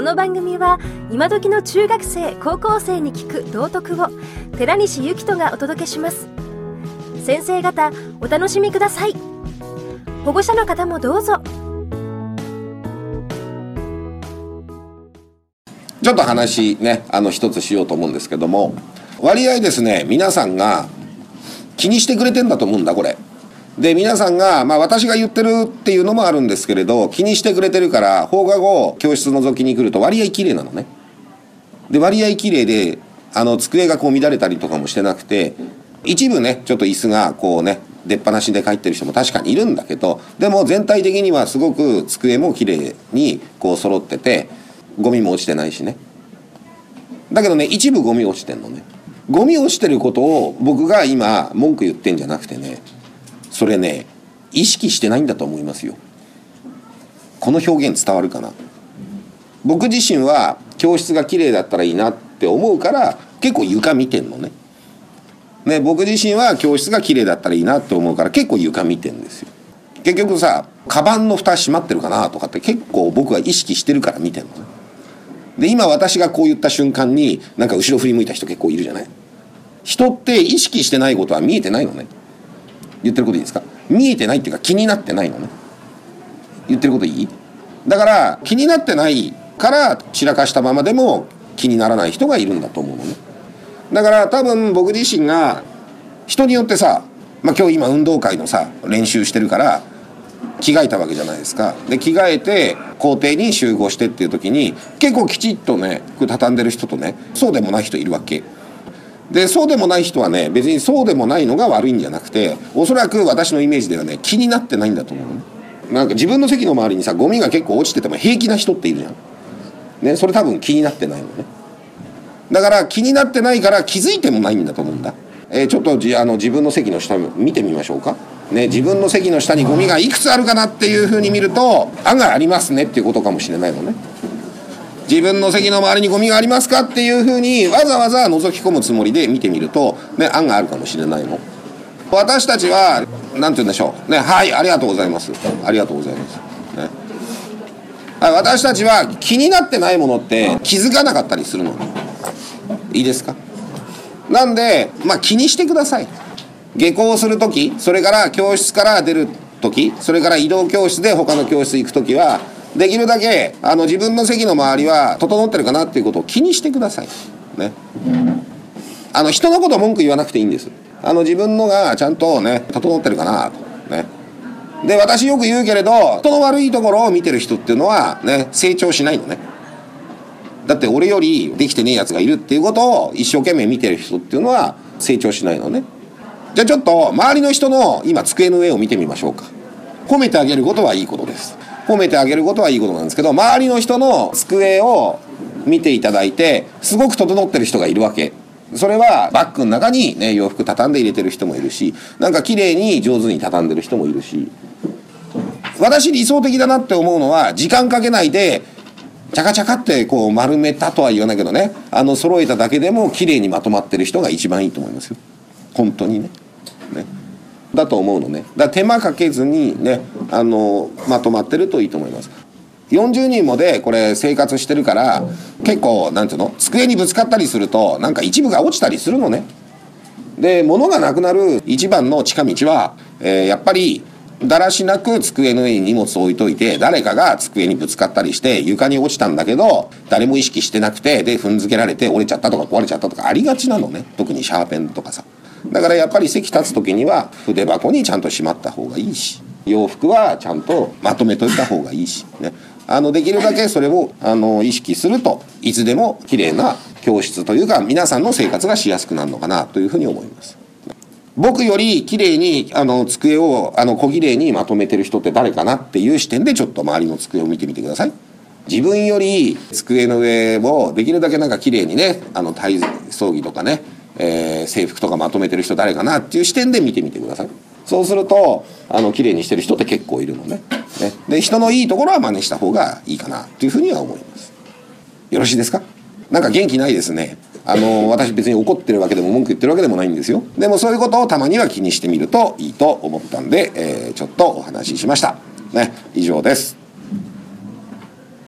この番組は今時の中学生高校生に聞く道徳を寺西幸人がお届けします。先生方お楽しみください。保護者の方もどうぞ。ちょっと話ねあの一つしようと思うんですけども割合ですね皆さんが気にしてくれてんだと思うんだこれ。で皆さんが、まあ、私が言ってるっていうのもあるんですけれど気にしてくれてるから放課後教室覗きに来ると割合綺麗なのね。で割合綺麗であの机がこう乱れたりとかもしてなくて一部ねちょっと椅子がこうね出っ放しで帰ってる人も確かにいるんだけどでも全体的にはすごく机も綺麗にこう揃っててゴミも落ちてないしね。だけどね一部ゴミ落ちてんのね。ゴミ落ちてることを僕が今文句言ってんじゃなくてねそれね意識してないんだと思いますよ。この表現伝わるかな？僕自身は教室が綺麗だったらいいなって思うから結構床見てんのね。ね僕自身は教室が綺麗だったらいいなって思うから結構床見てんですよ。結局さカバンの蓋閉まってるかなとかって結構僕は意識してるから見てんのね。で今私がこう言った瞬間になんか後ろ振り向いた人結構いるじゃない？人って意識してないことは見えてないのね。言ってることいいですか？見えてないっていうか気になってないのね。言ってることいい？だから気になってないから散らかしたままでも気にならない人がいるんだと思うのね。だから多分僕自身が人によってさ、まあ、今日今運動会のさ練習してるから着替えたわけじゃないですか。で着替えて校庭に集合してっていう時に結構きちっとね服畳んでる人とねそうでもない人いるわけ。でそうでもない人はね別にそうでもないのが悪いんじゃなくておそらく私のイメージではね気になってないんだと思うね。なんか自分の席の周りにさゴミが結構落ちてても平気な人っているじゃん。ねそれ多分気になってないのね。だから気になってないから気づいてもないんだと思うんだ、えー、ちょっとじあの自分の席の下見てみましょうか。ね、自分の席の下にゴミがいくつあるかなっていうふうに見ると案外ありますねっていうことかもしれないのね。自分の席の周りにゴミがありますかっていうふうにわざわざ覗き込むつもりで見てみると、ね、案があるかもしれないの。私たちは何て言うんでしょう。ねはいありがとうございます。ありがとうございます、ね、私たちは気になってないものって気づかなかったりするの。いいですか？なんでまあ気にしてください。下校する時それから教室から出る時それから移動教室で他の教室行く時はできるだけあの自分の席の周りは整ってるかなっていうことを気にしてください。ね。あの人のこと文句言わなくていいんです。あの自分のがちゃんとね整ってるかなとね。で私よく言うけれど人の悪いところを見てる人っていうのはね成長しないのね。だって俺よりできてねえやつがいるっていうことを一生懸命見てる人っていうのは成長しないのね。じゃあちょっと周りの人の今机の上を見てみましょうか褒めてあげることはいいことです褒めてあげることはいいことなんですけど周りの人の机を見ていただいてすごく整ってる人がいるわけ。それはバッグの中に、ね、洋服畳んで入れてる人もいるしなんか綺麗に上手に畳んでる人もいるし。私理想的だなって思うのは時間かけないでチャカチャカってこう丸めたとは言わないけどね。あの揃えただけでも綺麗にまとまってる人が一番いいと思いますよ。本当にね。ね。だと思うのね。だ手間かけずにねあのまとまってるといいと思います。40人もでこれ生活してるから結構なんていうの？机にぶつかったりするとなんか一部が落ちたりするのね。で物がなくなる一番の近道は、えー、やっぱりだらしなく机の上に荷物置いといて誰かが机にぶつかったりして床に落ちたんだけど誰も意識してなくてで踏んづけられて折れちゃったとか壊れちゃったとかありがちなのね。特にシャーペンとかさ。だからやっぱり席立つ時には筆箱にちゃんとしまった方がいいし洋服はちゃんとまとめといた方がいいしねあのできるだけそれをあの意識するといつでも綺麗な教室というか皆さんの生活がしやすくなるのかなというふうに思います。僕より綺麗にあの机をあの小綺麗にまとめてる人って誰かなっていう視点でちょっと周りの机を見てみてください。自分より机の上をできるだけなんか綺麗にねあの体操着とかねえー、制服とかまとめてる人誰かなっていう視点で見てみてください。そうするとあの綺麗にしてる人って結構いるのね。ね。で人のいいところは真似した方がいいかなというふうには思います。よろしいですか？なんか元気ないですね。あの私別に怒ってるわけでも文句言ってるわけでもないんですよ。でもそういうことをたまには気にしてみるといいと思ったんで、えー、ちょっとお話ししました。ね。以上です。